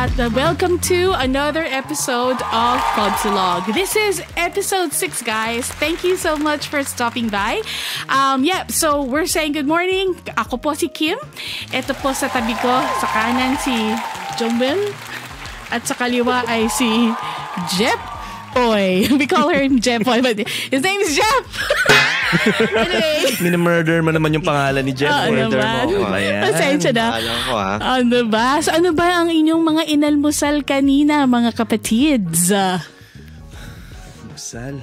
at uh, welcome to another episode of Podsulog. This is episode 6, guys. Thank you so much for stopping by. Um, yeah, so we're saying good morning. Ako po si Kim. Ito po sa tabi ko, sa kanan si Jomel. At sa kaliwa ay si Jep Oy. We call her Jep Oy, but his name is Jep. anyway. Minamurder mo naman yung pangalan ni Jeff. Oo Murder naman. mo. Ayan. Pasensya na. Alam ko ha. Ano ba? So ano ba ang inyong mga inalmusal kanina, mga kapatids? Ah, Sal.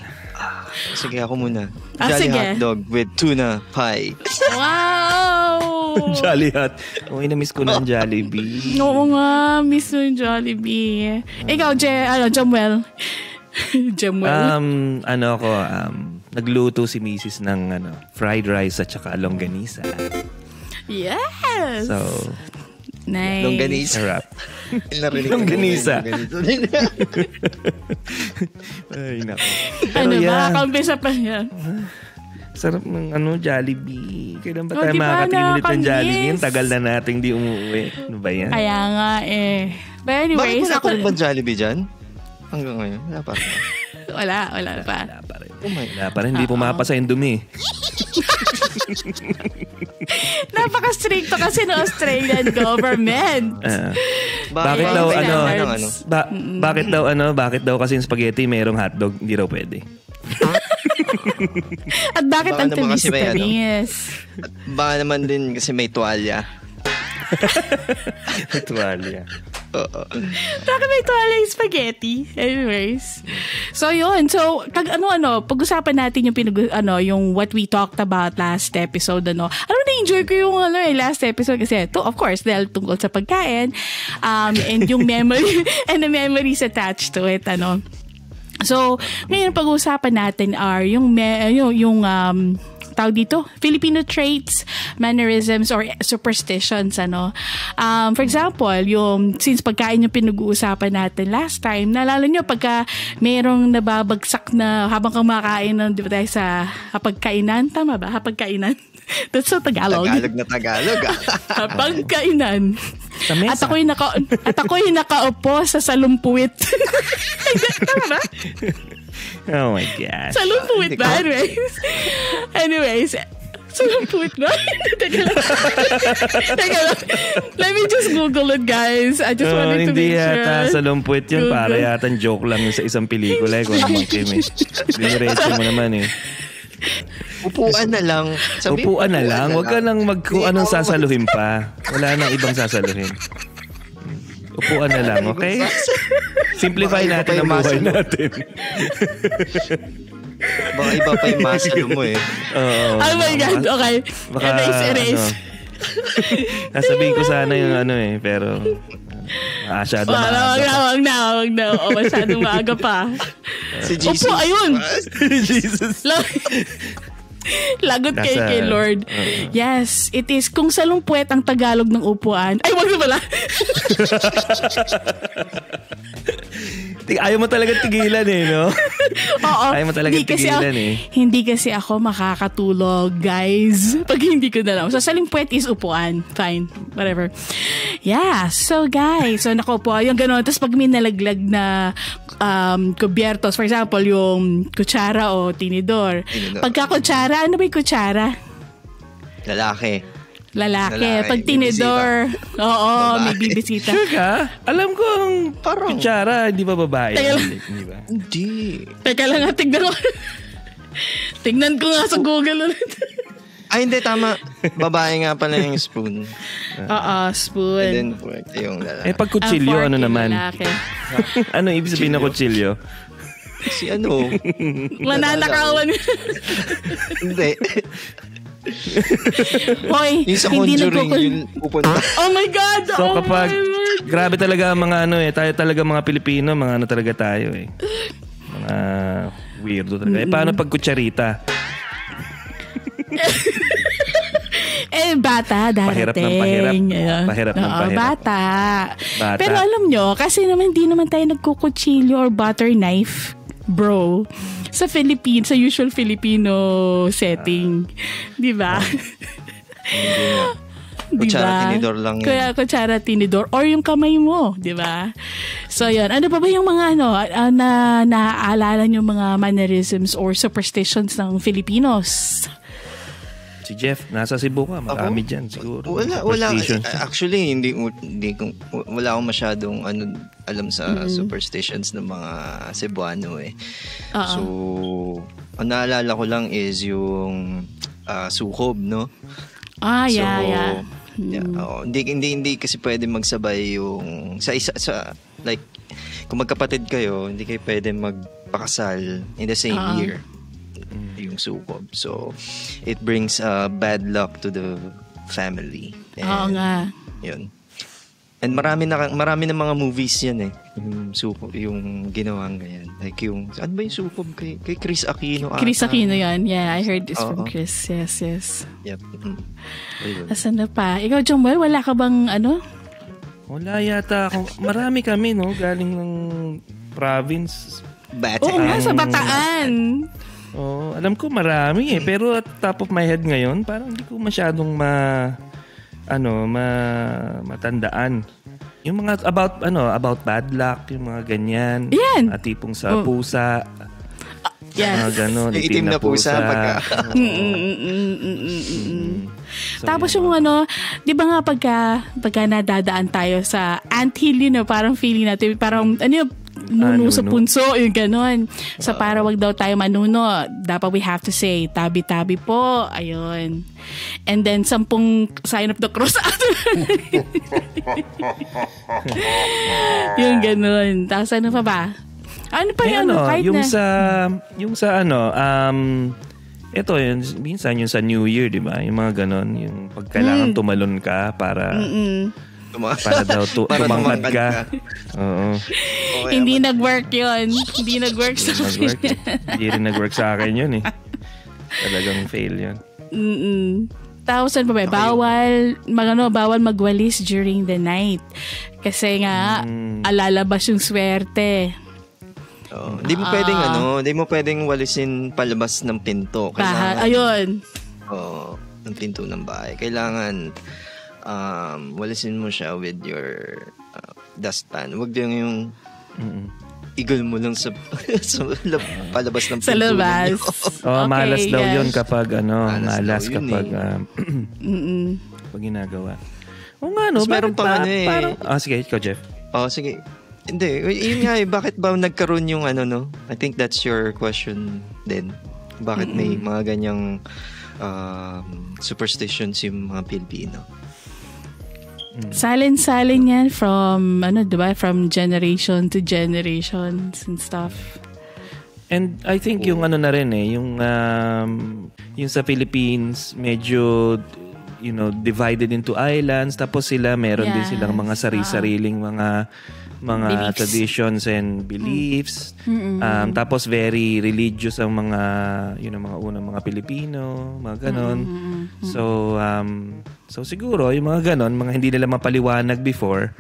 Sige, ako muna. Ah, Jolly sige. hotdog with tuna pie. Wow! Jolly Hot. Okay, na-miss ko na ang Jollibee. Oo nga, miss mo yung Jollibee. Ikaw, Je, ano, Jamuel. Jamuel. Um, ano ako, um, nagluto si Mrs. ng ano, fried rice at saka longganisa. yes! So, nice. Longganisa. sarap. Narinig ko Longganisa. Ay, nako. Ano Pero ba? yeah, Kaumpisa pa yan. sarap ng ano, Jollibee. Kailan ba Oh, tayo di ba, makakatingin ulit ng? Jollibee? Ang tagal na nating di umuwi. Ano ba yan? Kaya nga eh. But Bakit anyways, wala ako... ba Jollibee dyan? Hanggang ngayon? Wala pa. Wala, wala pa. Wala pa rin. Oh my Wala pa rin. Hindi pumapasa yung dumi. Napaka-stricto kasi ng Australian government. Ah. Bakit daw ano? ano? Ba- bakit daw ano? Bakit daw kasi yung spaghetti mayroong hotdog, hindi raw pwede. At bakit Baka ang kasi may ano? At baka naman din kasi may tuwalya. Tuwalya. Bakit may tuwala yung spaghetti? Anyways. So, yun. So, kag ano-ano, pag-usapan natin yung pinag ano, yung what we talked about last episode, ano. Alam mo, na-enjoy ko yung ano, eh, last episode kasi, to, of course, dahil tungkol sa pagkain, um, and yung memory, and the memories attached to it, ano. So, ngayon pag-uusapan natin are yung, me, yung, yung um, tawag dito, Filipino traits, mannerisms, or superstitions, ano. Um, for example, yung, since pagkain yung pinag-uusapan natin last time, naalala nyo, pagka merong nababagsak na habang kumakain ng, di ba tayo sa hapagkainan, tama ba? Hapagkainan? That's so Tagalog. Tagalog na Tagalog. Hapagkainan. Sa mesa. At ako'y naka at ako'y nakaupo sa salumpuwit. Tama ba? Oh my gosh. Salumpuwit ba? Anyways. Anyways. Salumpuwit ba? Teka lang. Teka lang. Let me just Google it, guys. I just Oh, wanted to hindi make sure. yata sa lumpuit yun. Google. Para yata joke lang yun sa isang pelikula. Eh, kung naman Kim eh. Diniretso mo naman eh. Upuan na lang. Sabi, Upuan na lang. Huwag ka nang mag kung Hindi anong sasaluhin pa. Wala nang ibang sasaluhin. Upuan na lang, okay? Simplify natin ang buhay natin. Baka iba pa yung muscle mo eh. Oo. Oh my God. Okay. Baka, erase, erase. ano, Sasabihin ko sana yung ano eh, pero masyado Wag na, wag na, maaga wag na, wag na. O, masyadong maaga pa. Si Jesus. Opo, ayun. pa. Jesus. La- Lagot kay, Nasa- kay Lord. Oo. Yes, it is kung salungpuet ang Tagalog ng upuan. Ay, wag na pala. Ayaw mo talaga tigilan eh, no? Oo. Ayaw mo talaga tigilan ako- eh. Hindi kasi ako makakatulog, guys. Pag hindi ko na lang. So, salungpuet is upuan. Fine. Whatever. Yeah. So, guys. So, nakaupo. Yung gano'n. Tapos, pag may nalaglag na um, kubiertos, for example, yung kutsara o tinidor. Tinidor. Pagka kutsara, ano ba yung kutsara? Lalaki. Lalaki. Lalaki. Pag tinidor, oo, may Babae. bibisita. Sure ka? Alam ko ang Parang- kutsara, hindi ba babae? Teka lang. Hindi, hindi ba? Hindi. Teka lang nga, tignan ko. tignan ko nga sa Google ulit. Ay, hindi. Tama. Babae nga pala yung spoon. Oo, spoon. And then, fork yung lalaki. Eh, pag kutsilyo, ano naman? lalaki. ano ibig sabihin ng kutsilyo? Si ano? Mananakawan. hindi. Hoy, Yung sa hindi conjuring, nagkukul... yun pupunta. Oh my God! So oh kapag, my Lord. grabe talaga ang mga ano eh, tayo talaga mga Pilipino, mga ano talaga tayo eh. Mga weirdo talaga. Eh, paano pag kutsarita? Eh, bata, darating. Pahirap ng pahirap. Ayun. Pahirap ng Oo, pahirap. Bata. Bata. Pero alam nyo, kasi naman hindi naman tayo nagkukutsilyo or butter knife, bro. Sa Philippine, sa usual Filipino setting. Di ba? Di Kutsara, ba? tinidor lang yun. Kaya kutsara, tinidor. Or yung kamay mo, di ba? So, yun. Ano pa ba yung mga ano, ah, na naaalala nyo mga mannerisms or superstitions ng Filipinos? Si Jeff, nasa Cebu ka. Marami dyan siguro. Wala, wala. Actually, hindi, hindi ko, wala akong masyadong ano, alam sa Mm-hmm. superstitions ng mga Cebuano eh. Oo. So, ang naalala ko lang is yung ah, sukob, no? Ah, so, yeah, yeah. yeah, oo. hindi, hindi, hindi kasi pwede magsabay yung, sa isa, sa, like, kung magkapatid kayo, hindi kayo pwede magpakasal in the same Oo. year yung sukob. So, it brings uh, bad luck to the family. Oo nga. Yun. And marami na marami na mga movies yan eh. Yung sukob, yung ginawang ganyan. Like yung ano ba yung sukob kay kay Chris Aquino? Chris ata. Aquino yan. Yeah, I heard this from Oo. Chris. Yes, yes. Yep. Mm. Ayun. Asan na pa? Ikaw, Jomuel, wala ka bang ano? Wala yata ako. Marami kami, no? Galing ng province. Bate. Oo nga, sa Ang- Bataan. Oh, alam ko marami eh. Pero at top of my head ngayon, parang hindi ko masyadong ma... Ano, ma, matandaan. Yung mga about ano about bad luck, yung mga ganyan. Yan. Mga tipong sa Oh. pusa. Yes. Mga ganon. Yung itim na pusa, pagka-. So, Tapos yun. yung ano, di ba nga pagka, pagka nadadaan tayo sa anthill yun, no, parang feeling natin, parang ano yung nuno Ah, sa punso, yung ganon. So para wag daw tayo manuno, dapat we have to say, tabi-tabi po, ayun. And then, sampung sign of the cross. yung ganon. Tapos ano pa ba? Ano pa Eh, yung ano, ano, kahit yung na. sa yung sa ano um ito yun, minsan yung sa New Year, di ba? Yung mga ganon, yung pag kailangan tumalon ka para Mm. Tuma- para daw tu- Para tumangkad tumangkad ka. ka. Oo. Okay, Hindi nag-work yun. Hindi nag-work sa Hindi nag-work. eh. Hindi rin nag-work sa akin yun eh. Talagang fail yun. Mm-mm. Tapos ano pa ba? Bawal, mag, ano, bawal magwalis during the night. Kasi nga, Mm. alalabas yung swerte. Oo. Hindi mo pwedeng ano, hindi mo pwedeng walisin palabas ng pinto. Kailangan, ayun. Oo, ng pinto ng bahay. Kailangan um, walisin mo siya with your uh, dustpan. Huwag lang yung Mm-mm. igol mo lang sa, sa lab- palabas ng pinto. Sa labas. Oh, Okay, malas daw yes. yun kapag ano, Malas malas, daw yun kapag eh. um, Mm-mm. pag ginagawa. Oo nga no, meron pang ba- ano eh. Parang, ah, sige, ikaw Jeff. oh, sige. Hindi, yun nga eh, bakit ba nagkaroon yung ano no? I think that's your question din. Bakit may mga ganyang um, superstitions yung mga Pilipino? Silent-silent yan from, ano, di ba? From generation to generations and stuff. And I think yung ano na rin eh, yung um, yung sa Philippines medyo you know, divided into islands tapos sila meron din Yes. silang mga sari-sariling mga mga Beliefs. traditions and beliefs. Um, tapos very religious ang mga you know, mga unang mga Pilipino, mga ganon. So um so siguro yung mga ganon, mga hindi nila mapaliwanag before,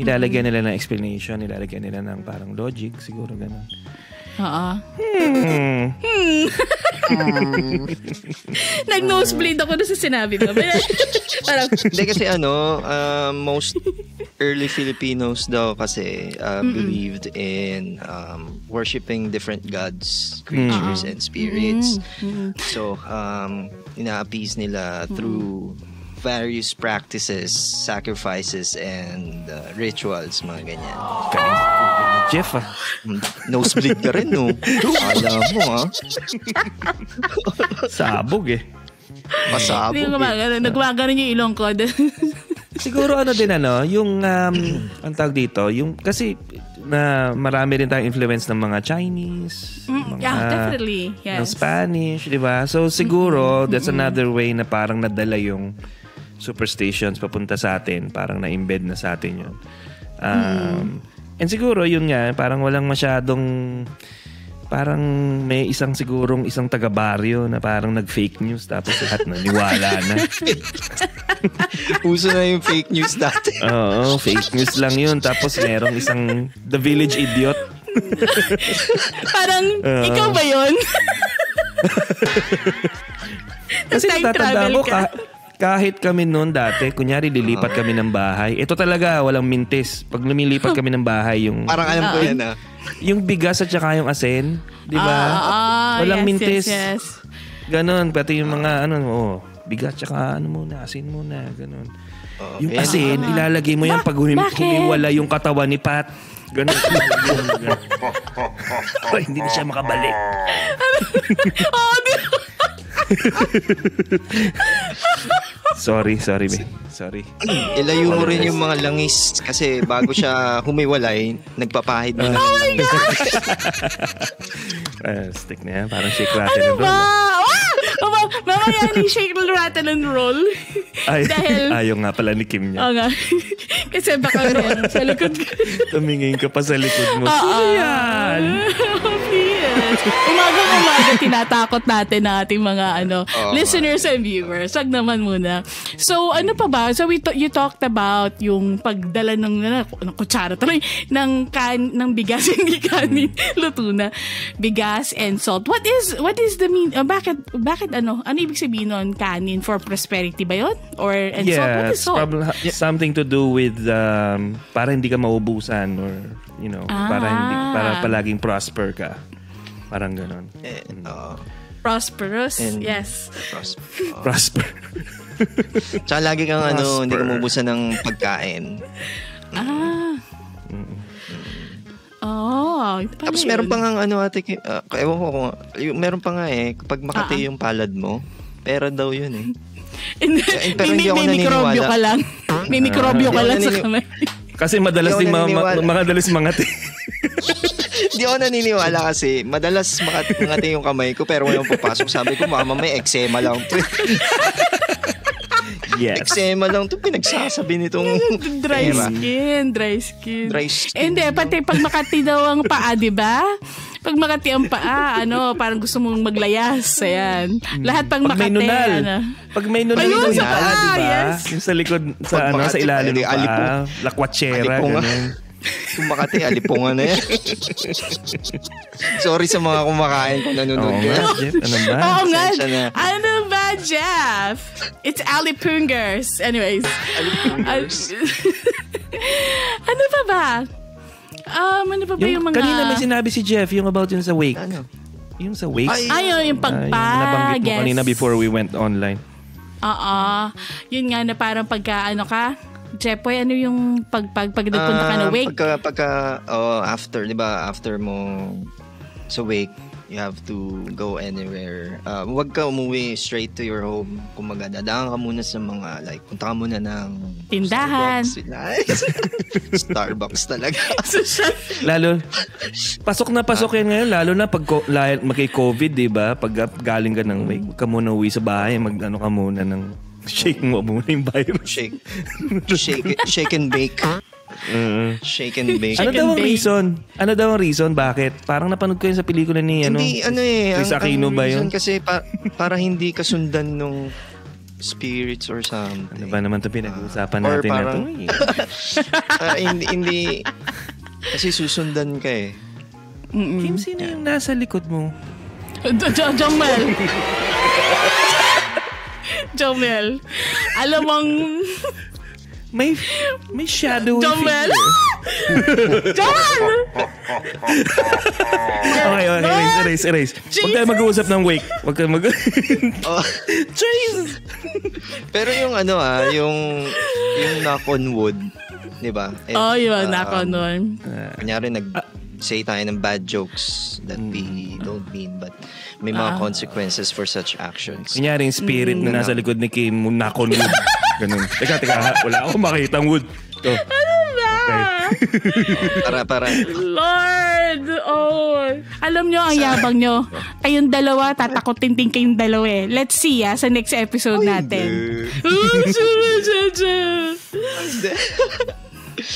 nilalagyan nila ng explanation, nilalagyan nila ng parang logic, siguro ganon. Oo. Hmm. Nag-nosebleed ako na sa sinabi mo. Parang, Hindi kasi ano, uh, most early Filipinos daw kasi uh, believed in um, worshiping different gods, creatures, and spirits. So, um, ina-appease nila through various practices, sacrifices, and uh, rituals, mga ganyan. Galing. Jeff ah. Hmm, Nosebleed ka rin, no? Alam mo, ha? Sabog eh. Pasabog. hindi ko eh. gumagano. Nagwagano yung ilong ko. Siguro ano din ano, yung um, ang tawag dito, yung kasi na marami rin tayong influence ng mga Chinese, mga, yeah, definitely. ng Yes. Spanish, di ba? So siguro that's another way na parang nadala yung superstitions papunta sa atin, parang na-embed na sa atin yun. Um, And siguro yun nga, parang walang masyadong parang may isang sigurong isang taga-baryo na parang nag-fake news tapos lahat naniwala na. Uso na yung fake news dati. Oo, fake news lang yun. Tapos merong isang The Village Idiot. Parang, Ah. ikaw ba yun? Kasi natatanda ko, ka. Ka- kahit kami noon dati, kunyari lilipat kami ng bahay, ito talaga walang mintis. Pag lumilipat kami ng bahay, yung Parang alam ko yan ah. yung bigas at saka yung asin, 'di ba? Ah, ah, walang yes, mintis. Yes, yes. Ganon, pati yung mga ano, oh, bigas tsaka ano muna, asin muna, ganon. Oo, yung asin, ilalagay mo yan pag humi- humiwala yung katawan ni Pat. Ganon. Ay, hindi na siya makabalik. Oh, di Sorry, sorry, babe. Sorry. Ilayo mo rin yung mga langis kasi bago siya humiwalay, nagpapahid na. Oh ng langis. Ah, stick na yan. Parang shake rattle Ano ba? roll. Mama, mamaya ni shake, rattle, and roll. Ay, Dahil, ayaw nga pala ni Kim niya. Oo nga. Kasi baka meron sa likod ko. Tumingin ka pa sa likod mo. Oo. Yan? Umaga-umaga tinatakot natin ang ating mga ano Oo. listeners and viewers. Wag naman muna. So, ano pa ba? So, we to- you talked about yung pagdala ng, ano, ng kutsara tuloy, ng, kan, ng bigas, hindi kanin, luto na. Bigas and salt. What is, what is the mean, uh, bakit, bakit ano, ano ibig sabihin nun, kanin for prosperity ba yun? Or, and salt? What Yeah, is it's salt? probably something to do with um, para hindi ka maubusan or you know, para hindi Ah. para palaging prosper ka. Parang ganon. Eh, oo. Prosperous? And- yes. Pros- oo. Prosper. Tsaka lagi kang ano, hindi ka Prosper. mabusan ng pagkain. Ah. Oh, pala Tapos yun. meron pa nga ano ate, uh, ewan ko kung, meron pa nga eh, kapag makati Ah, ah. yung palad mo, pera daw yun eh. Hindi, Eh, pero may, hindi ako may mikrobyo ka lang. May mikrobyo ka lang sa kamay. Kasi madalas Hindi ding ako mga, mga, naniniwala. mga dalas mga ti- Hindi ako naniniwala kasi madalas makati yung kamay ko pero walang papasok. Sabi ko, mama, may eczema lang. Yes. eczema lang to. Pinagsasabi nitong Dry pera. skin, dry skin. Dry skin. Eh, Hindi, pati pag makati daw ang paa, di ba? Pag makati ang paa, ano, parang gusto mong maglayas. Ayan. Lahat pag, Pag may makati, nunal. ano. Pag may nunal Ayun, sa paa, paa, di ba? yes. Yung sa likod, sa Pag ano, sa ilalim ng pwede, alipong. paa. Lakwachera, Alipong. ganun. Kung makati, alipungan na yan. Sorry sa mga kumakain kung nanonood Oo ka. Jeff. Ano ba? Oo nga. Ano Jeff? It's Ali Pungers. Anyways. Alipungers. ano pa ba? Um, ano pa ba yung, Yung, mga... kanina may sinabi si Jeff yung about yung sa wake. Ano? Yung sa wake. Ay, Ayun, yung Ah, pagpag. yung nabanggit mo yes. kanina before we went online. Oo. Yun nga na parang pagka ano ka, Jepoy, ano yung pag, pag, pag nagpunta ka na Ah, wake? Pagka, pagka, oh, after, di ba, after mo sa wake, you have to go anywhere. Uh, huwag ka umuwi straight to your home. Kumaga, dadaan ka muna sa mga, like, punta ka muna ng Tindahan. Starbucks. Starbucks talaga. Lalo, pasok na pasok yan ngayon. Lalo na pag magkay-COVID, di ba? Pag galing ka ng huwag ka muna uwi sa bahay. Mag, ano ka muna ng shake mo muna yung virus. Shake. Shake, shake and bake. Mm. Shake and bake. Ano daw ang bake. reason? Ano daw ang reason? Bakit? Parang napanood ko yun sa pelikula ni ano. hindi, ano eh. Chris Aquino ba yun? reason Kasi pa- para hindi ka sundan nung spirits or something. Ano ba naman ito pinag-uusapan Or natin na parang- ito? Ah, hindi, hindi, kasi susundan ka eh. Kim, sino yung nasa likod mo? Jo- Jomel. Jomel. Alam mong... May may shadowy Jomel. figure. Jomel! Okay, okay, erase, erase, erase. Huwag tayo mag-uusap ng wake. Huwag tayo mag... Oh, Jesus! pero yung ano ah, yung, yung knock on wood, di ba? Oh, yun. um, Nako nun. Kunyari, nag say tayo ng bad jokes that we don't mean, but may mga consequences for such actions. Kunyari yung spirit Mm. na nasa likod ni Kim, nakon wood. Ganun. Teka, teka, ha? wala akong makitang wood. Ito. Okay. Para, para, Lord! Oh! Alam nyo, ang yabang nyo. Kayong dalawa, tatakotin din kayong dalawa eh. Let's see ah, sa next episode natin. Oh, sure, sure, sure.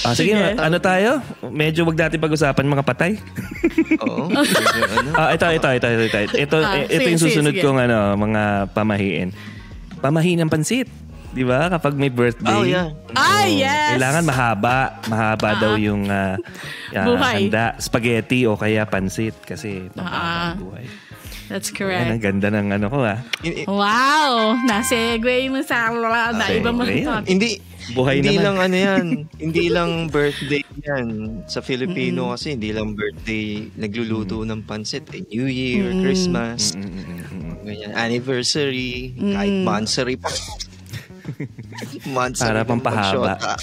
Ah, sige, Sige. ano tayo? Medyo wag natin pag-usapan mga patay. oo. medyo ano. Ah, ito, ito, ito, ito, ito. Ito, Ah, ito sige, yung sige, susunod sige. kong ano, mga pamahiin. Pamahiin ng pansit. Di ba? Kapag may birthday. Oh, yeah. Ah, yes! Kailangan mahaba. Mahaba daw yung ah, ah, Buhay. handa. Spaghetti o kaya pansit kasi Ah. mahaba ang buhay. That's Ayan, correct. ang ganda ng ano ko ah. Wow! Nasegue mo sa na iba mo okay. topic. Hindi Buhay hindi naman. lang ano yan. hindi lang birthday yan. Sa Filipino kasi hindi lang birthday nagluluto ng pansit. Eh, New Year, Christmas, Mm, mm, mm, mm. ganyan, anniversary, kahit monthsary pa. monthsary Para pampahaba. pagsyota.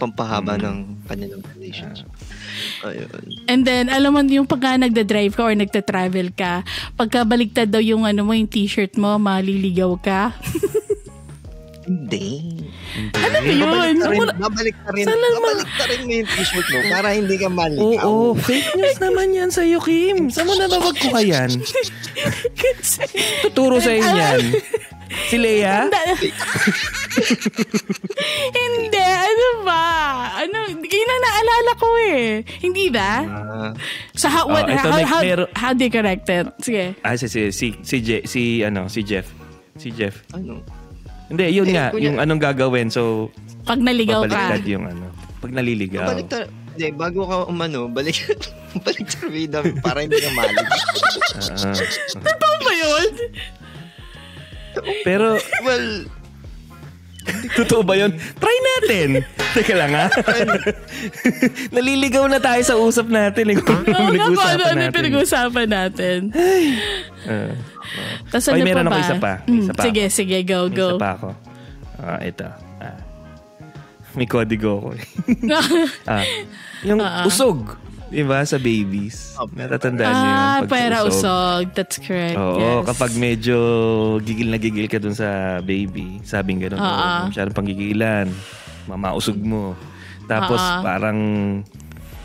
pampahaba ng kanilang relationship. Ayun. And then, alam mo, yung pagka nagda-drive ka or nagta-travel ka, pagka baliktad daw yung ano mo, yung t-shirt mo, maliligaw ka. Hindi. ano ba yun? Babalik ka rin, Wala- babalik ka rin, Saan babalik ka rin mo yung t-shirt mo para hindi ka malikaw. Oo, fake news naman yan sa'yo, Kim. Saan mo nababag ko ka yan? Tuturo sa inyo yan. Si Leia? hindi, ano ba? Ano, yun ang naalala ko eh. Hindi ba? Ah, So, how, what, Oh, ito, how, may- how, meron- how do you correct it? Sige. Ah, si, si, si, si, Je- si, ano, si Jeff. Si Jeff. ano? Hindi, yun Eh, nga, kunya- yung anong gagawin. So, Pag naligaw ka. yung ano. Pag naliligaw. Balik ta, hindi, bago ka umano, balik, balik ta vida para hindi ka malig. Ah. Ano ba yun? Pero, well, totoo ba yun? Try natin. Teka lang ha. Naliligaw na tayo sa usap natin. Eh, kung Oo nga po, ano, pinag-uusapan ano yung natin. pinag-uusapan natin? Ah. Tapos Oy, ano meron pa ako ba? isa pa. May Hmm, isa pa sige, ako. sige, go, May go. Isa pa ako. Ah, ito. Ah. May kodigo ko. eh. ah, yung Ah, ah. usog. Diba? Sa babies. Oh, Natatandaan niyo yun. ah, pag pera usog. That's correct. Oo, yes. kapag medyo gigil na gigil ka dun sa baby, sabing gano'n, Ah, oh, ah. masyadong panggigilan, mamausog mo. Tapos ah. parang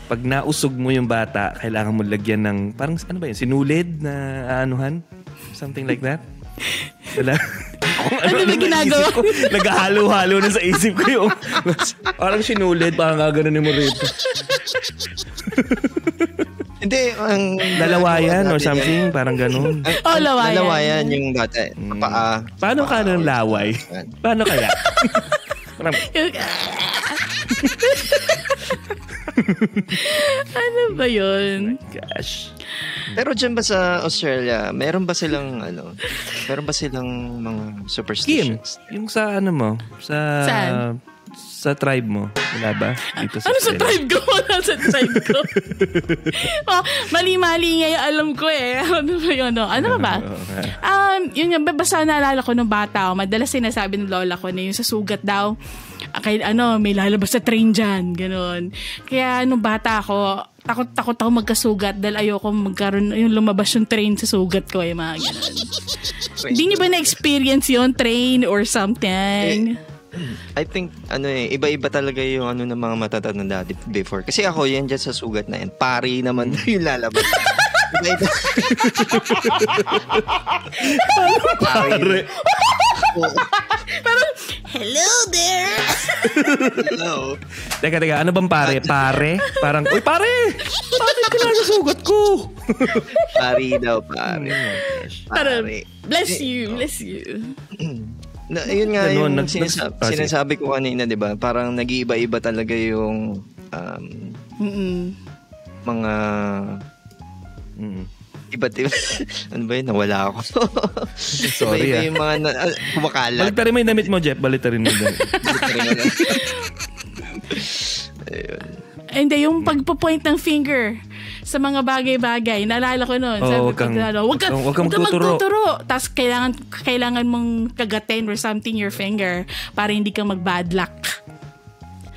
pag nausog mo yung bata, kailangan mo lagyan ng, parang ano ba yun, sinulid na aanuhan? Something like that? Wala. Kung Ano ba ginagawa? ko, Naghahalo-halo na sa isip ko yung, parang sinulid, parang gaganon mo rito. hindi, ang... Dalawayan or something, parang ganun. Oh, ang- lawayan. Dalawayan yung dati. Mm. Paa. Paano ka ng laway? Paano kaya? parang, ano ba yun? gosh. Pero dyan ba sa Australia, meron ba silang, ano, meron ba silang mga Kim, superstitions? yung sa ano mo, sa Saan? sa tribe mo, wala ba? Dito Ano sa tribe ko? Wala sa tribe ko. oh, mali-mali nga yung alam ko eh. Ano ba yun? No? Ano ba. Um, yun nga, basta naalala ko nung bata ako, madalas sinasabi ng lola ko na yung sa sugat daw, ah, kay, ano, may lalabas sa train dyan, ganun. Kaya nung bata ako, takot takot ako magkasugat dahil ayoko magkaroon yung lumabas yung train sa sugat ko eh mga ganun. Hindi niyo ba na-experience yon train or something? I think, ano eh, iba-iba talaga yung ano ng mga matatanda before. Kasi ako, yan dyan sa sugat na yan, pari naman yung lalabas. Iba-iba. Pare. Hello there! Hello. Teka, teka, ano bang pare? Pare? Parang, uy pare! Bakit ka nasusugat ko? Pari daw, pari. Parang, Pari. bless you, bless you. Na, yun nga Ganun, yung nag- sinasa- nag- sige. sinasabi ko kanina, di ba? Parang nag-iiba-iba talaga yung um, Mm-mm. mga Mm. Iba't iba. ano ba yun? Nawala ako. Sorry, Iba-iba ah. yung mga na, ah, kumakalat. Baliktarin mo yung damit mo, Jeff. Baliktarin mo yung damit. Ayun. Hindi, yung pagpo-point ng finger sa mga bagay-bagay. Naalala ko noon. Oo, Sabi wag kang- ko, ano, wag ka, wag kang magtuturo." magtuturo. Tapos kailangan, kailangan mong kagatin or something your finger para hindi ka mag-bad luck.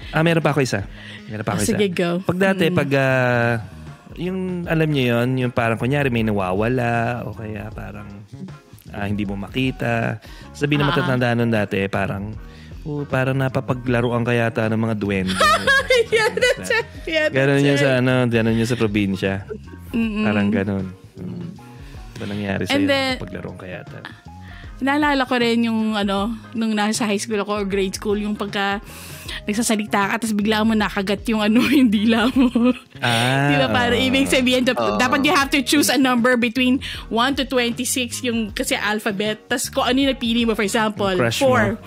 Ah, meron pa ako isa. Meron pa ako Ah, isa. sige, go. Pag dati, pag, ah, yung, alam niyo yon yung parang, kunyari, may nawawala, o kaya parang, ah, hindi mo makita. Sabi na Ah. matatanda nun dati, parang, oh, parang napapaglaruan ka yata ng mga duwende. yeah, that's it. Yeah, Ganon that's yun it. sa, ano, ganon yun sa probinsya. Parang ganon. Hmm. Ba nangyari sa'yo? Then- Paglaruan ka yata. Naalala ko rin yung ano, nung nasa high school ako or grade school, yung pagka nagsasalita ka tapos bigla mo nakagat yung ano, yung dila mo. Ah, Di ba? Para ibig sabihin, dap- dapat you have to choose a number between 1 to 26 yung kasi alphabet. Tapos kung ano yung napili mo, for example, Crush 4.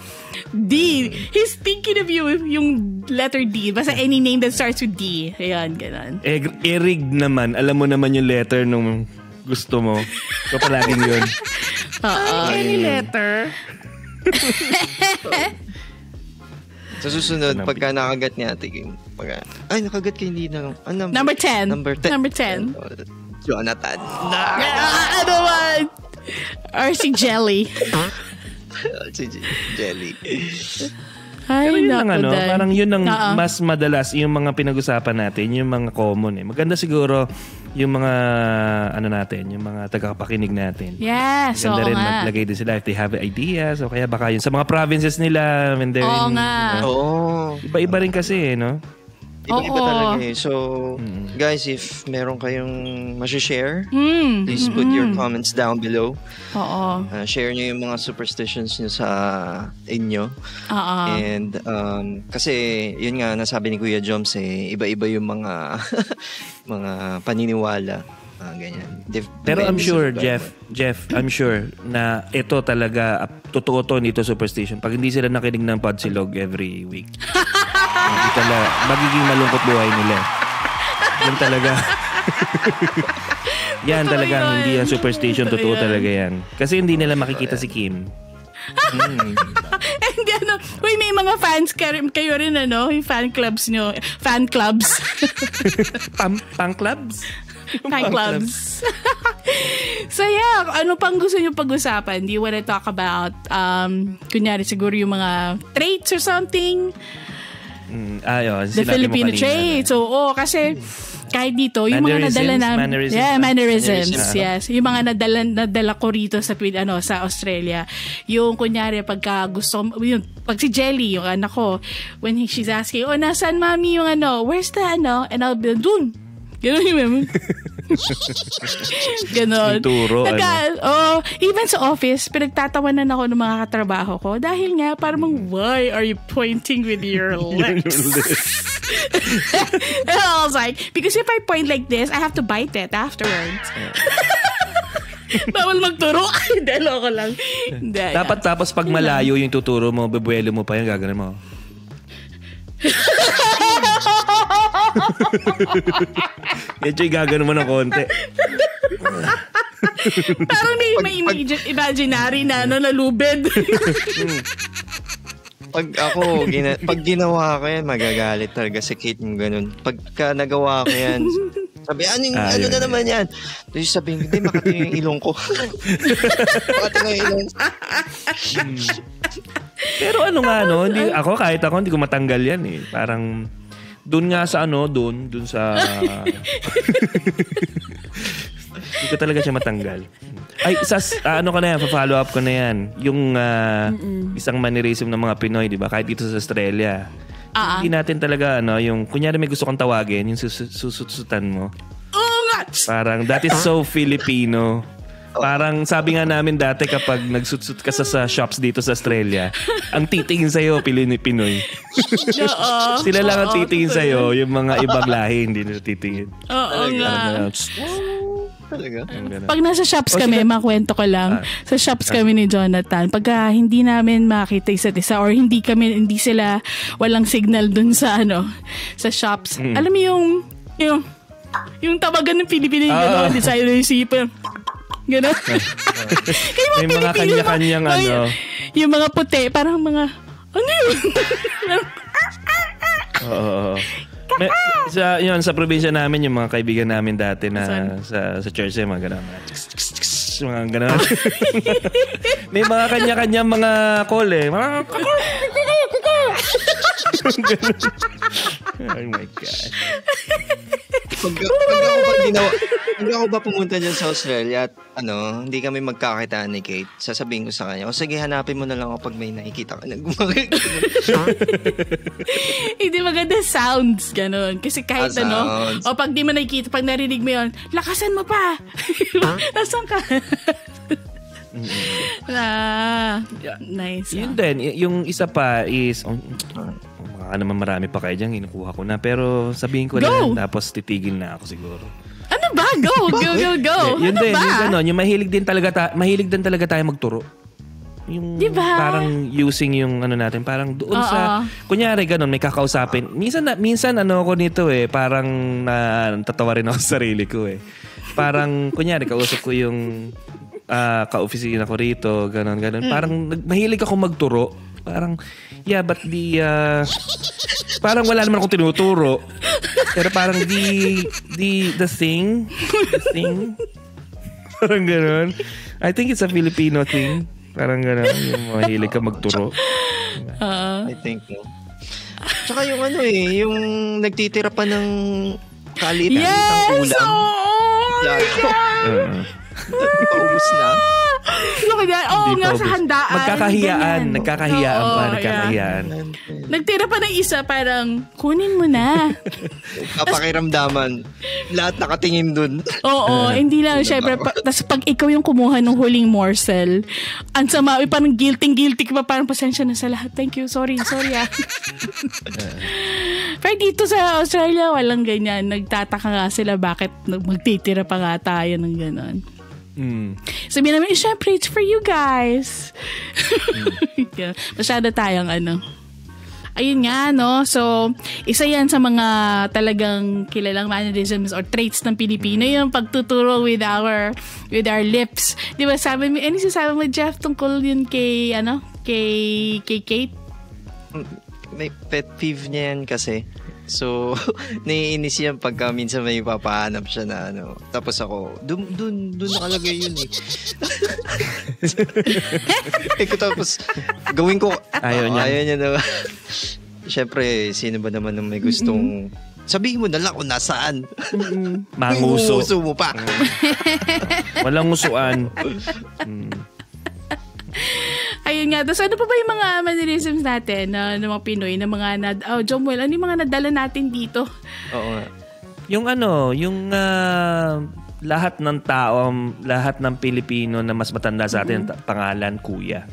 D. He's thinking of you yung letter D. Basta any name that starts with D. Ayan, ganun. Erig naman, alam mo naman yung letter nung gusto mo. Ikaw palaging yun. Oo. Any letter. Sa susunod, Number- pagka nakagat ni Ate Kim, pagka, ay, nakagat ka hindi na. Ah, number, Number 10. Number 10. Number 10. Jonathan. Ah, ano man? Or si Jelly. si Jelly. Ay, Pero yun lang ano, parang yun ang Oo. mas madalas yung mga pinag-usapan natin, yung mga common eh. Maganda siguro yung mga ano natin, yung mga tagapakinig natin. Yes, Maganda oo rin nga. maglagay din sila if they have ideas o kaya baka yun sa mga provinces nila when they're Oo in, nga. Oo. iba-iba rin kasi eh, no? Iba-iba Oo. talaga eh. So, guys, if meron kayong masashare, Mm. please put your comments down below. Oo. Uh, share nyo yung mga superstitions nyo sa inyo. Oo. And um, kasi yun nga nasabi ni Kuya Joms eh, iba-iba yung mga mga paniniwala. Ah, ganyan. Dif- Pero I'm depende sure, Jeff, Jeff, I'm sure na ito talaga, ah, totoo to nito superstition. Pag hindi sila nakinig ng Podsilog every week, talaga, magiging malungkot buhay nila. Yan talaga. yan Totoo talaga, yun. hindi yan superstition. Totoo Totoo yan. talaga yan. Kasi hindi nila makikita si Kim. Hindi ano, uy, may mga fans kayo rin ano, yung fan clubs nyo. Fan clubs. Pam, pang clubs? fan clubs. so yeah, ano pang gusto nyo pag-usapan? Do you wanna talk about, um, kunyari siguro yung mga traits or something? Mm, ayun, The sinabi mo Filipino traits. Oo, kasi kahit dito, yung mga nadala na... Mannerisms yeah, ba? mannerisms. Mannerisms. Yes. Yung mga nadala, nadala ko rito sa ano, sa Australia. Yung kunyari, pagka gusto, yun, pag si Jelly, yung anak ko, when he, she's asking, oh, nasaan mami yung ano, where's the ano? And I'll be, dun. Ganun yung. Ganon. Yung turo, Nagka- oh, even sa office, pinagtatawanan ako ng mga katrabaho ko dahil nga, parang, why are you pointing with your lips? and I was like, because if I point like this, I have to bite it afterwards. Bawal magturo. Hindi, loko lang. Hindi. Dapat tapos pag malayo yung tuturo mo, bebuelo mo pa yun, gagawin mo. Medyo gagano mo ng konti. Parang may, may imagine, imaginary na, ano, nalubid. Pag ako, gina- pag ginawa ko yan, magagalit talaga si Kate yung ganun. Pagka nagawa ko yan, sabi, ano, yung- Ah, ano yun, na naman yan? Tapos sabihin, hindi, makati yung ilong ko. makati yung ilong ko. Pero ano nga, no? Hindi, ako, kahit ako, hindi ko matanggal yan eh. Parang, doon nga sa ano, doon, doon sa... Hindi ko talaga siya matanggal. Ay, sas, ah, ano ka na yan, follow up ko na yan. Yung ah, isang mannerism ng mga Pinoy, di ba? Kahit dito sa Australia. Ah, Hindi natin talaga, ano, yung, kunyari may gusto kang tawagin, yung sus- susutsutan mo. Oo nga. Parang, that is so Filipino. Parang sabi nga namin dati kapag nagsutsut ka sa, sa shops dito sa Australia, ang titingin sa'yo, Pilini Pinoy. Oo. Sila lang ang titingin sa'yo, yung mga ibang lahi, hindi nila titingin. Oo nga. Talaga. Pag nasa shops O, kami, sila- makwento ko lang. Ah. Sa shops kami ni Jonathan, pagka hindi namin makita isa't isa or hindi kami, hindi sila walang signal dun sa ano, sa shops. Mm. Alam mo yung, yung, yung tawagan ng Pilipino yung Ah. gano'n, hindi sa'yo yung sipa. Gano'n. Kaya May mga kanya-kanyang mga- ano. Yung mga puti, parang mga, ano yun? Oo. May, sa, yun, sa probinsya namin, yung mga kaibigan namin dati na Saan? sa, sa church, eh, mga gano'n. Mga, mga gano'n. May mga kanya-kanyang mga call eh. Mga, oh my God. Pag, pag ako ba ginawa, pag ako ba pumunta dyan sa Australia at ano, hindi kami magkakita ni Kate, sasabihin ko sa kanya, o sige, hanapin mo na lang ako pag may nakikita ka na gumagay. Hindi maganda sounds, ganun. Kasi kahit Ah, ano, sounds. o pag di mo nakikita, pag narinig mo yun, lakasan mo pa. Nasaan ka? ah, nice. Yun din, y- yung isa pa is, oh, baka naman marami pa kayo dyan, inukuha ko na. Pero sabihin ko Go! na tapos titigil na ako siguro. Ano ba? Go, go, go, go. Eh, yun ano din, ba? yung ganon, yung mahilig din talaga, ta- mahilig din talaga tayo magturo. Yung Diba? parang using yung ano natin, parang doon Oo. sa, kunyari ganon, may kakausapin. Minsan, na, minsan ano ako nito eh, parang na, tatawa rin ako sa sarili ko eh. parang, kunyari, kausap ko yung uh, ka-opisina ko rito, ganon, ganon. Mm. Parang mahilig ako magturo. Parang, yeah, but the, uh, parang wala naman akong tinuturo. Pero parang the, the, the thing, the thing, parang ganon. I think it's a Filipino thing. Parang gano'n, yung mahilig ka magturo. Uh, I think, no. Tsaka yung ano eh, yung nagtitira pa ng kalit-alitang yes! ulam. Oh, my God! Uh, Paubos na. Look at Oo nga, sa handaan. Magkakahiyaan. Nagkakahiyaan pa. Nagkakahiyaan. Yeah. Nagtira pa ng isa, parang, kunin mo na. Kapakiramdaman. Lahat nakatingin dun. Oo, hindi lang. Syempre, pa, tas pag ikaw yung kumuha ng huling morsel, ang sama, parang guilty-guilty ka pa, parang pasensya na sa lahat. Thank you. Sorry, sorry ah. Pero dito sa Australia, walang ganyan. Nagtataka nga sila bakit magtitira pa nga tayo ng gano'n. Mm. Sabihin namin, eh, syempre, it's for you guys. Mm. Masyado tayong ano. Ayun nga, no? So, isa yan sa mga talagang kilalang mannerisms or traits ng Pilipino, yung pagtuturo with our with our lips. Di ba, sabi mo, ano sasabi mo, Jeff, tungkol yun kay, ano, kay, kay Kate? May pet peeve niya yan kasi So, naiinis yan pagka minsan may papahanap siya na ano. Tapos ako, dun, dun, dun nakalagay yun eh. eh tapos, gawin ko. Ayaw niya. Ayaw niya na. Siyempre, sino ba naman ang may gustong Sabihin mo na lang kung nasaan. Manguso. Manguso mo pa. Walang ngusuan. mm. Ayun nga. Tapos ano pa ba yung mga mannerisms natin na, ng mga Pinoy, na mga, nad, oh, Jomwell, ano yung mga nadala natin dito? Oo nga. Yung ano, yung uh, lahat ng tao, lahat ng Pilipino na mas matanda sa atin, mm-hmm. pangalan, kuya.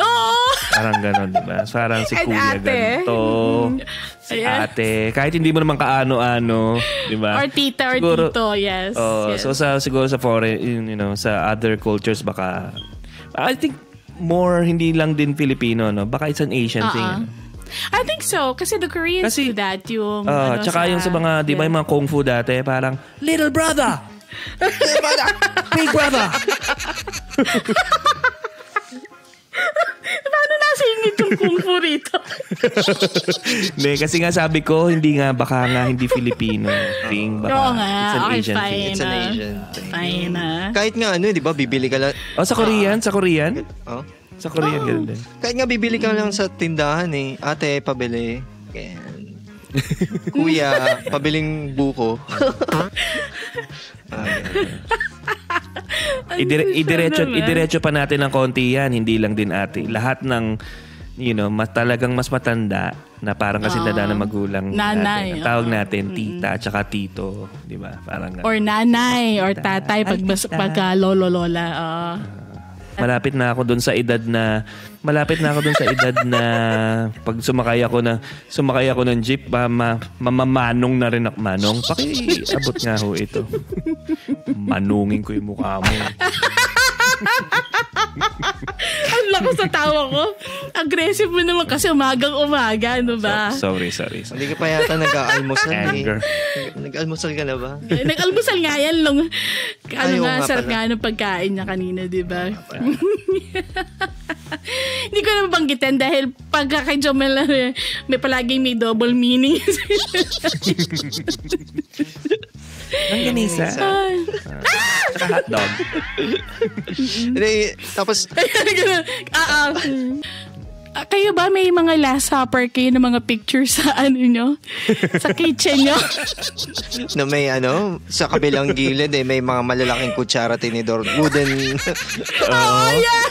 Oo! Parang gano'n, di ba? Parang si kuya ate. ganito. Si yeah. ate. Kahit hindi mo naman kaano-ano, di ba? Or tita or siguro, tito, yes. Oh, yes. So sa, siguro sa foreign, you know, sa other cultures baka, I think more hindi lang din Filipino, no? Baka it's an Asian uh-uh. thing. I think so. Kasi the Koreans kasi, do that. Yung, uh, ano, tsaka sa, yung sa mga, di ba yung mga kung fu dati, parang, little brother! little brother! Big brother! Nasingit yung kung fu rito? Hindi, kasi nga sabi ko, hindi nga, baka nga hindi Filipino thing. Baka Oo nga. It's an okay, Asian fine, thing. It's an Asian thing. Fine, ah. Kahit nga ano, di ba, bibili ka lang. Oh, sa Korean? Sa Korean? Oh? Sa Korean, oh. ganun din. Kahit nga bibili ka lang sa tindahan eh. Ate, pabili. Ganyan. Kuya, pabiling buko. ah, Idire- idiretso, idiretso pa natin ng konti yan, hindi lang din ate. Lahat ng, you know, mas, talagang mas matanda na parang kasi uh, na magulang nanay, natin. Ang tawag natin, uh, tita, tsaka tito. Di ba? Parang, or nanay, or tatay, pag, pagka lolo-lola. Uh. Malapit na ako doon sa edad na malapit na ako doon sa edad na pag sumakay ako na sumakay ako ng jeep, ma, ma, mamamanong na rin ako. Manong, paki-abot nga ho ito. Manungin ko yung mukha mo. Ang lakas sa tawa ko. Aggressive mo naman kasi umagang umaga, ano ba? So, sorry, sorry, sorry. Hindi ka pa yata nag-aalmusal. Anger. Eh. Nag-almusal ka na ba? Eh, nag-almusal nga yan lang. Ano Ayaw nga, sarap nga ng pagkain niya kanina, di ba? Hindi ko na mabanggitin dahil pagka kay Jomel may palaging may double meaning. Ang ganisa. Saka hotdog. Tapos... Ah, ah. Uh, kayo ba may mga last supper kayo ng mga pictures sa ano nyo? sa kitchen nyo? na may ano, sa kabilang gilid eh, may mga malalaking kutsara tinidor. Wooden... Oo, oh, yeah!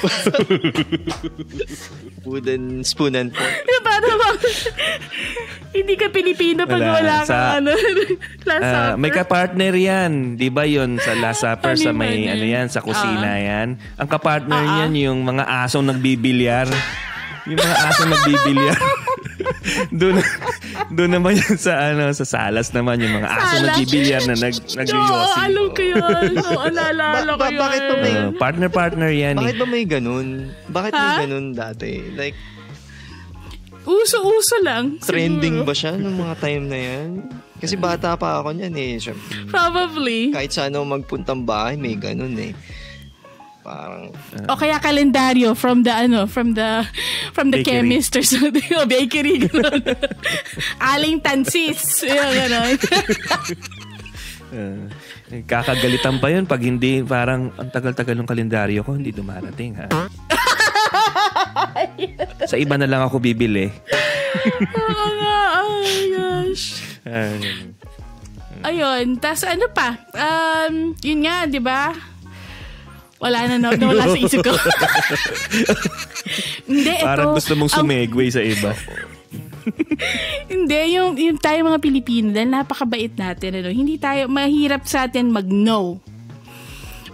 wooden spoon and fork. Para ba? Hindi ka Pilipino pag wala, wala sa, ka ano, last uh, supper. May kapartner yan. Di ba yun sa last supper ano sa may ano yan, sa kusina uh, yan. Ang kapartner uh-huh. niyan yung mga asong nagbibilyar. Yung mga aso nagbibilya. doon doon naman yun sa ano sa salas naman yung mga aso Salas? nagbibilyar na nag nagyoyosi. Oo, alam ko yun. Oo, naalala ko Ba- yun. bakit ba may- Uh, partner partner yan Bakit eh. ba may ganun? Bakit may ganun dati? Like, Uso-uso lang. Trending siguro. ba siya nung mga time na yan? Kasi bata pa ako niyan eh. Probably. kahit saan ako magpuntang bahay, may ganun eh. Parang, O kaya kalendaryo from the ano, from the from the Bakery. chemist or something. O bakery. Aling tansis. Yung gano'n. Uh, kakagalitan pa yun pag hindi parang ang tagal-tagal ng kalendaryo ko hindi dumarating ha. Sa iba na lang ako bibili. Oo nga, oh my gosh. Ah, Ayun, tas ano pa? Um, yun nga, di ba? Wala na, no, nawala sa isip ko. Hindi, ito. parang gusto mong sumegway sa iba. Hindi, yung, yung tayo mga Pilipino, dahil napakabait natin, ano, hindi tayo, mahirap sa atin mag-no.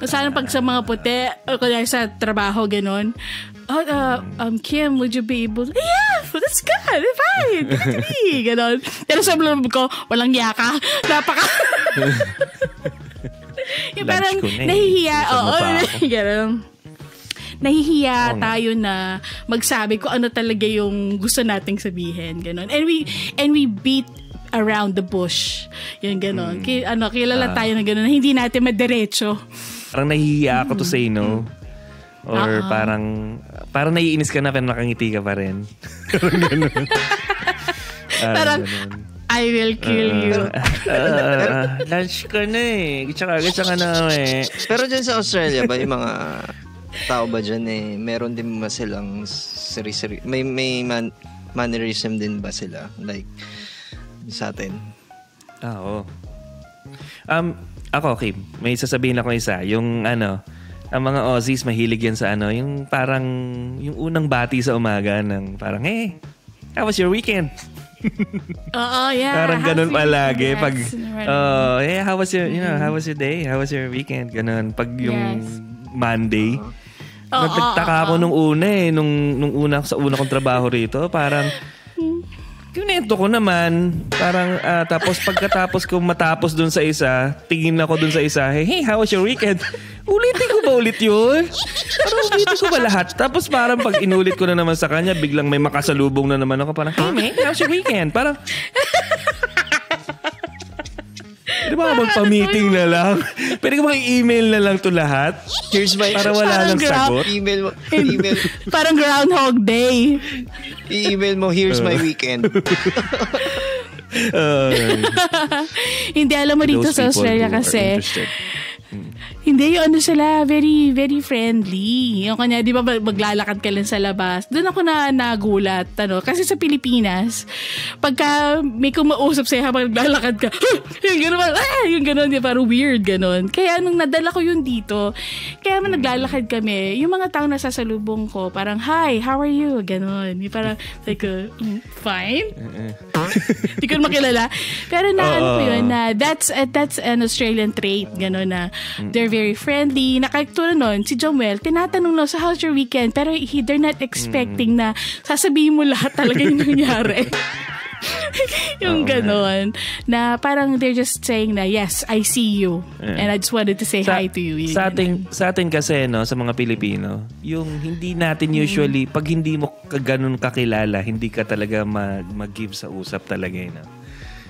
Sana pag sa mga puti, o kaya sa trabaho, ganon, oh, uh, um, Kim, would you be able, yeah, that's good, fine, good ganon. Pero sa loob ko, walang yaka, napaka, yung parang ko na eh. nahihiya, oo, ako. ganon nahihiya Oo tayo na magsabi kung ano talaga yung gusto nating sabihin ganon and we and we beat around the bush yung ganon Ki, ano kilala Ah. tayo na ganon na hindi natin madiretso Parang nahihiya ako to say no. Or Oo. parang parang naiinis ka na pero nakangiti ka pa rin. parang ganun. Parang, ganun. I will kill you Ah, lunch ka na eh. Tsaka, tsaka na eh. pero dyan sa Australia ba, yung mga tao ba dyan eh, meron din ba silang seri-seri, may, may man, mannerism din ba sila? Like, sa atin. Ah, oo. Um, ako, Kim, may sasabihin ako isa. Yung ano, ang mga Aussies mahilig yan sa ano, yung parang, yung unang bati sa umaga ng parang, hey, how was your weekend? oo yeah parang ganun palagi. Pag, oh, hey, how was your, you know, how was your day? How was your weekend? Ganun. Pag yung Yes. Monday, Oo, nagtaka oo, ako nung una eh, nung, nung una, sa una kong trabaho rito, parang, Kinento ko naman, parang ah, tapos pagkatapos ko matapos dun sa isa, tingin ako dun sa isa, hey, hey, how was your weekend? Ulitin ko ba ulit yun? Parang ulitin ko ba lahat? Tapos parang pag inulit ko na naman sa kanya, biglang may makasalubong na naman ako. Parang, hey, man, how's your weekend? Parang, Pwede ba magpa-meeting na lang? Pwede ko i-email na lang to lahat? Here's my, Para wala Parang sagot? email mo, email, parang Groundhog Day i-email mo, here's my weekend. Uh, hindi alam mo dito sa Australia kasi interested. Hindi, yung ano sila, very, very friendly. Yung kanya, di ba mag- maglalakad ka lang sa labas. Doon ako na nagulat. Ano, kasi sa Pilipinas, pagka may kumausap sa'yo habang naglalakad ka, yung gano'n, ah, yung gano'n, di parang weird, gano'n. Kaya nung nadala ko yun dito, kaya nung naglalakad kami, yung mga tao na sasalubong ko, parang, hi, how are you? Gano'n. Yung parang, like, uh, mm, fine? Hindi ko makilala. Pero na ano ko yun, na that's, uh, that's an Australian trait, gano'n na they're very friendly. Nakagturo nun, si Jomuel, tinatanong na sa how's your weekend? Pero he, they're not expecting na sasabihin mo lahat talaga yung nangyari. yung Oo, ganon. Na parang they're just saying na, yes, I see you. Yeah. And I just wanted to say hi to you. Yung Sa ganon. atin, sa atin kasi, no, sa mga Pilipino, yung hindi natin usually, pag hindi mo ganun kakilala, hindi ka talaga mag, mag-give sa usap talaga. eh, No?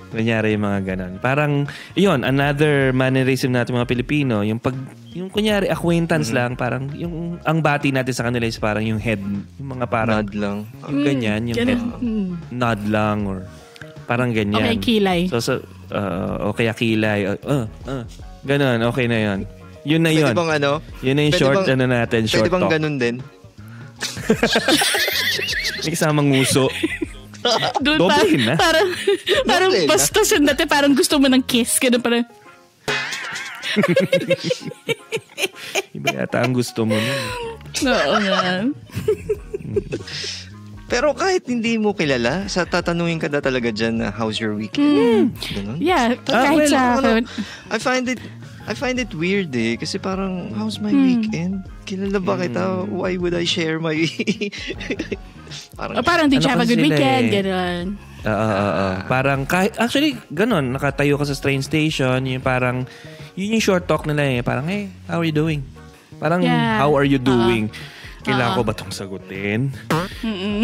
Kunyari yung mga ganun. Parang, yun, another mannerism natin mga Pilipino, yung pag, yung kunyari acquaintance lang, parang, yung, ang bati natin sa kanila is parang yung head, yung mga parang, Nod lang. yung ganyan, yung head, Ganon. Mm. nod lang, or parang ganyan. Okay, kilay. So, so uh, o kaya kilay. Uh, uh, ganun, okay na yun. Yun na yun. Pwede bang ano? Yun na yung Pwede short, bang- ano natin, short Pwede bang talk. ganun din? May kasamang nguso. Doon Doble pa, yun, ah. parang, parang Doble na. bastos yun dati, parang gusto mo ng kiss. Ganun parang, Iba yata ang gusto mo nun. oo nga. Pero kahit hindi mo kilala, sa tatanungin ka na talaga dyan na how's your weekend? Ganun? Yeah, Ah, kahit well, sa Ano. I find it I find it weird eh kasi parang how's my Hmm. weekend? Kilala ba kita? Why would I share my parang O parang, did you have a good weekend? eh. Ganon. Oo, oo, oo. Parang kahit, actually, ganun, nakatayo ka sa train station, yung parang, yun yung short talk nila eh. Parang, hey, how are you doing? Parang, Yeah. how are you doing? Kailangan Oo. ko ba itong sagutin? Not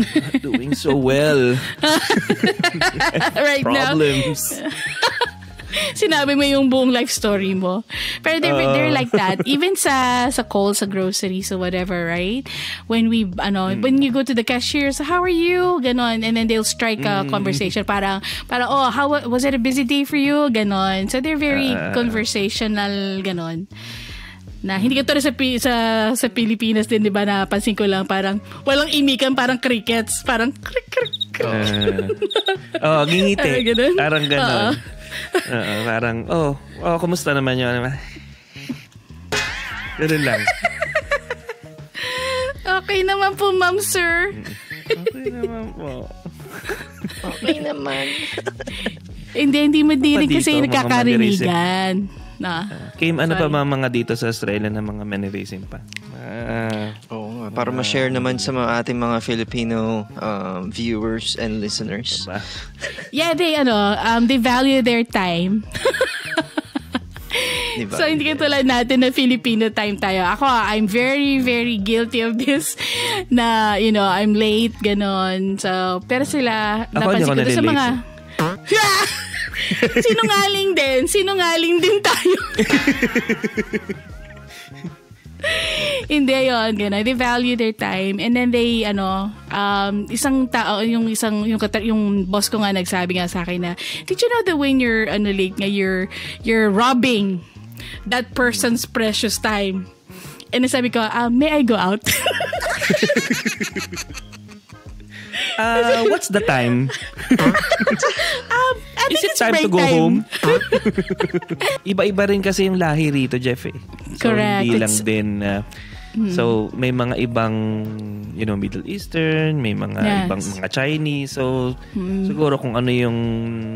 doing so well. right now, Problems. sinabi mo yung buong life story mo. Pero they're, Oo. they're like that. Even sa sa Kohl's, sa groceries, or whatever, right? When we, ano, when you go to the cashier, so how are you? Ganon. And then they'll strike a conversation. Parang, parang, oh, how, wa- was it a busy day for you? Ganon. So they're very Ah. conversational, ganon. Na hindi ka sa, Pi- sa sa Pilipinas din, di ba, napansin ko lang, parang walang imikan, parang crickets. Parang krik, krik, krik. Uh, oh, ngingiti. Parang ganun? Parang ganun. Oo. Oo, parang, oh, oh, kumusta naman yun? Ganun lang. Okay naman po, ma'am, sir. Okay naman po. Okay naman. Hindi, hindi mo din dito, kasi mga nagkakarinigan. Na. Kim, ano pa Sorry. ba mga dito sa Australia na mga mannerism pa? Ah, Oo nga. Para ma-share naman sa mga ating mga Filipino um, viewers and listeners. ba? Yeah, they, ano, um, they value their time. Diba? So, hindi katulad natin na Filipino time tayo. Ako, I'm very, very guilty of this na, you know, I'm late, ganon. So, pero sila, Ako, napansin ko sa mga... sinungaling din. Sinungaling din tayo. Hindi yun, gano'n. They value their time and then they ano, um isang tao yung isang yung yung boss ko nga nagsabi nga sa akin na did you know that when you're ano late nga you're you're robbing that person's precious time. And sabi ko, ah, may I go out? Ah, what's the time? um, I Is it it's time to go time. home? Iba-iba rin kasi yung lahi rito, Jeff eh. So, Correct. hindi lang It's- din uh, So, may mga ibang, you know, Middle Eastern, may mga Yes. ibang mga Chinese. So, siguro kung ano yung,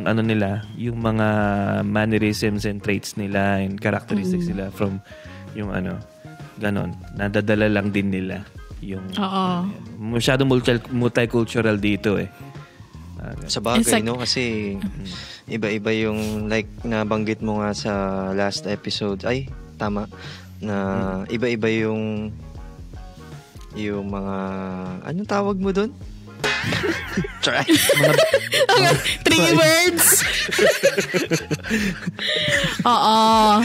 ano nila, yung mga mannerisms and traits nila and characteristics nila from yung ano, ganon. Nadadala lang din nila yung Oo. masyado multi- multicultural dito eh. Sa bagay, like- no? Kasi iba-iba yung like nabanggit mo nga sa last episode. Ay, tama. Na iba-iba yung yung mga anong tawag mo doon? Try. Three words. Oo.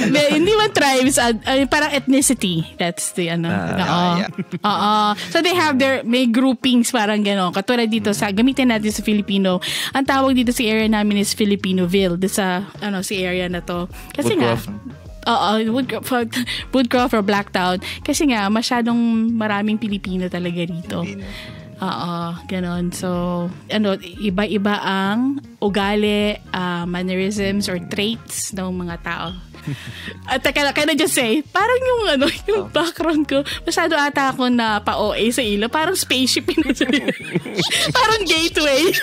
May- Hindi man tribes, uh, uh, parang ethnicity. That's the ano. Ah, Oo. yeah. Oo. So they have their, may groupings parang gano'n. Katulad dito sa, gamitin natin sa Filipino. Ang tawag dito sa area namin is Filipinoville. Dito sa, ano, si area na to. Kasi Woodcroft. nga, Oo, Woodcroft, Woodcroft or Blacktown. Kasi nga, masyadong maraming Pilipino talaga rito. Pilipino. Oo, ganon. So, ano, iba-iba ang ugali, ah, mannerisms or traits ng mga tao. At teka, can I just say, parang yung ano, yung background ko, masyado ata ako na pa-OA sa ilo. Parang spaceship yun. parang gateway.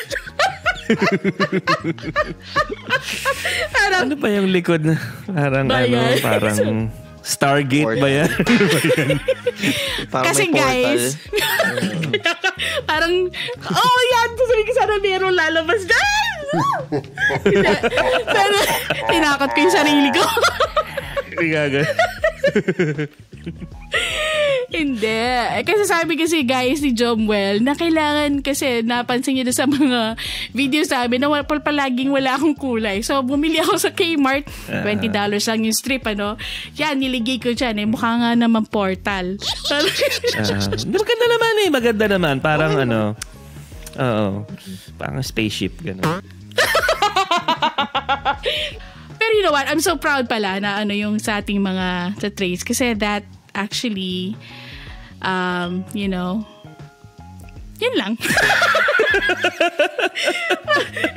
parang, Ano pa yung likod na parang Bayan. ano, parang Stargate ba yan? Parang Kasi guys, parang, oh yan, sasabihin ko sana meron lalabas dyan. Pero, tinakot ko yung sarili ko. Gaga. Hindi. Eh, Kasi sabi kasi guys ni Jomwell na kailangan kasi napansin niya doon sa mga videos namin na wala, palaging wala akong kulay. So, bumili ako sa Kmart. $20 lang yung strip, ano. Yan, niligay ko dyan. Eh, mukha nga naman portal. Ah, maganda naman eh. Maganda naman. Parang ano. Oo. Parang spaceship. Ganun. Pero you know what? I'm so proud pala na ano yung sa ating mga sa traits kasi that actually um, you know, yun lang.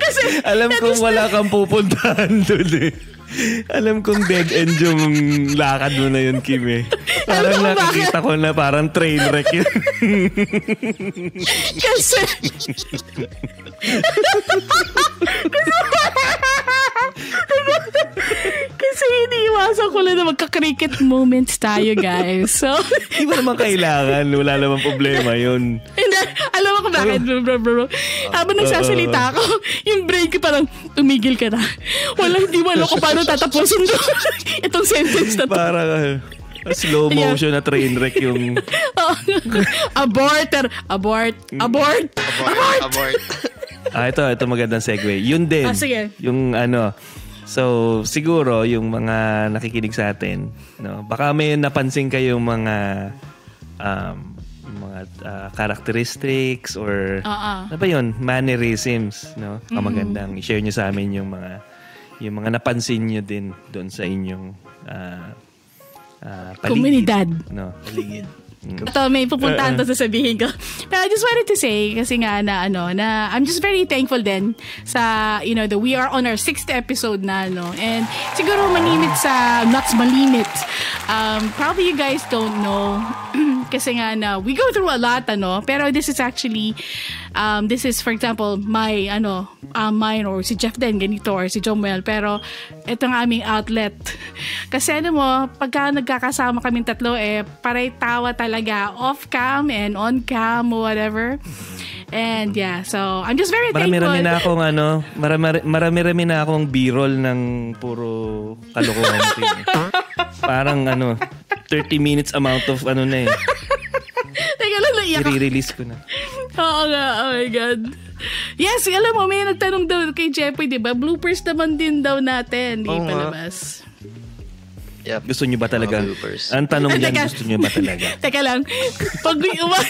kasi Alam kong wala kang pupuntahan doon eh. Alam kong dead end yung lakad mo na yun, Kim eh. Parang nakikita ko na parang train wreck yun. kasi kasi iniiwasan ko lang na magka-cricket moments tayo, guys. So, Hindi mo naman kailangan. Wala naman problema yun. Hindi, alam mo kung bakit, bro, bro, bro. Habang nagsasalita ako, yung brain ko parang, tumigil ka na. Wala, hindi mo alam kung paano tatapusin to. Itong sentence na to. Parang, uh, Slow motion na train wreck yung... abort, ter- abort, abort, Abort. Abort. Ah, ito, ito magandang segue. Yun din. Ah, sige. Yung ano, so siguro yung mga nakikinig sa atin, no, baka may napansin kayong mga um, mga ah, characteristics or Oo. ano ba yun? Mannerisms, no? Ang magandang i-share nyo sa amin yung mga yung mga napansin nyo din doon sa inyong ah, ah, paligid. Komunidad. No, paligid. Mm. Ito, may pupuntahan to sasabihin ko. Pero I just wanted to say, kasi nga na ano, na I'm just very thankful din sa, you know, the we are on our sixth episode na, no? And siguro malimit sa, not malimit. Um, probably you guys don't know. kasi nga na, we go through a lot, ano? Pero this is actually, um, this is, for example, my, ano, um, mine or si Jeff din, ganito, or si Jomuel. Pero, ito ang aming outlet. Kasi ano mo, pagka nagkakasama kaming tatlo, eh, paray tawa talaga off-cam and on-cam or whatever. And yeah, so I'm just very thankful. Marami-rami na akong ano, marami- marami-rami na akong b-roll ng puro kalokohan. thing. Parang ano, 30 minutes amount of ano na eh. Teka lang, naiyak ako. I-release ko na. Oo nga, oh my God. Yes, alam mo, may nagtanong daw kay Jeffrey, di ba? Bloopers naman din daw natin. Di Oo nga. palabas. Yep. Gusto nyo ba talaga? Bloopers. Ang tanong Teka. gusto nyo ba talaga? Teka lang. Pag, wag,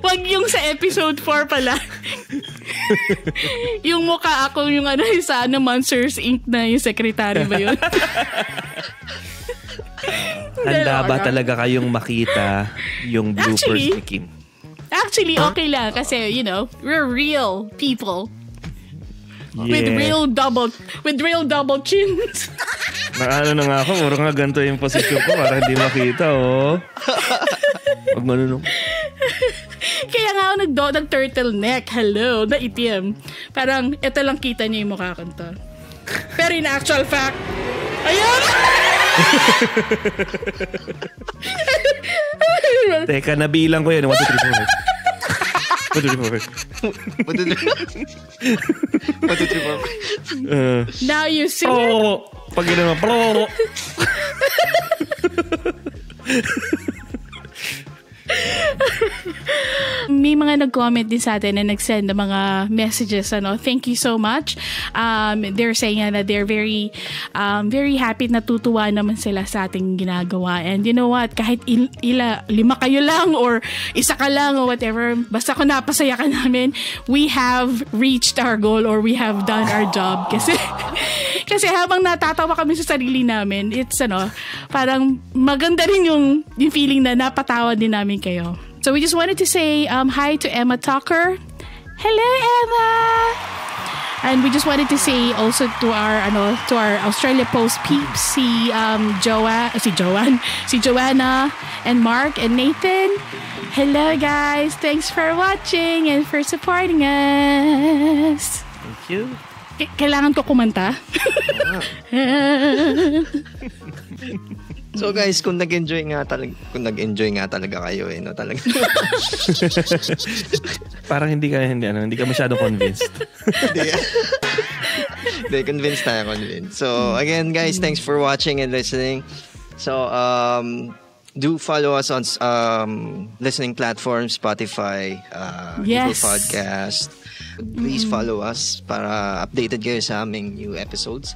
wag yung sa episode 4 pala. yung mukha ako yung ano sa ano, Monsters Inc. na yung secretary ba yun? Handa ba talaga kayong makita yung bloopers Actually, ni Kim? Actually, okay lang kasi, you know, we're real people. With Yeah. real double, with real double chins. Na ano na nga ako, puro nga ganito yung position ko para hindi makita, oh. Pag manunong. Kaya nga ako nag nag-turtleneck. Hello, na itim. Parang, ito lang kita niya yung mukha ko to. Pero in actual fact, ayan! Teka, nabilang ko yun. 1, 2, 3, 4. 1, 2, 3, 4. One, two, three. One, two, three, four. Uh, Now you see it. pro. Pag ginawa. May mga nag-comment din sa atin na nag-send ng mga messages. Ano, thank you so much. Um, they're saying na they're very, um, very happy na tutuwa naman sila sa ating ginagawa. And you know what? Kahit il- ila, lima kayo lang or isa ka lang or whatever, basta kung napasaya ka namin, we have reached our goal or we have done our job. Kasi, kasi habang natatawa kami sa sarili namin, it's ano, parang maganda rin yung, yung feeling na napatawa din namin kayo. So we just wanted to say um, hi to Emma Tucker. Hello, Emma! And we just wanted to say also to our ano to our Australia Post peeps si um Joa si Joanne si Joanna and Mark and Nathan. Hello guys, thanks for watching and for supporting us. Thank you. K- kailangan ko kumanta? So guys, kung nag-enjoy nga talaga, kung nag-enjoy nga talaga kayo eh, no, talaga. Parang hindi ka, hindi, ano, hindi ka masyado convinced. Hindi. Hindi, convinced tayo, convinced. So, again, guys, thanks for watching and listening. So, um, do follow us on um, listening platforms, Spotify, uh, Google Yes. Podcast. Please follow us para updated kayo sa aming new episodes.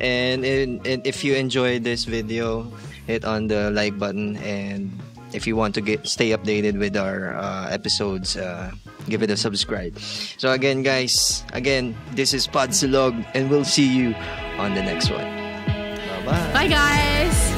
And, and, and if you enjoyed this video, hit on the like button and if you want to get stay updated with our uh, episodes, uh, give it a subscribe. So again, guys, again, this is Podsilog, and we'll see you on the next one. Bye bye. Bye guys.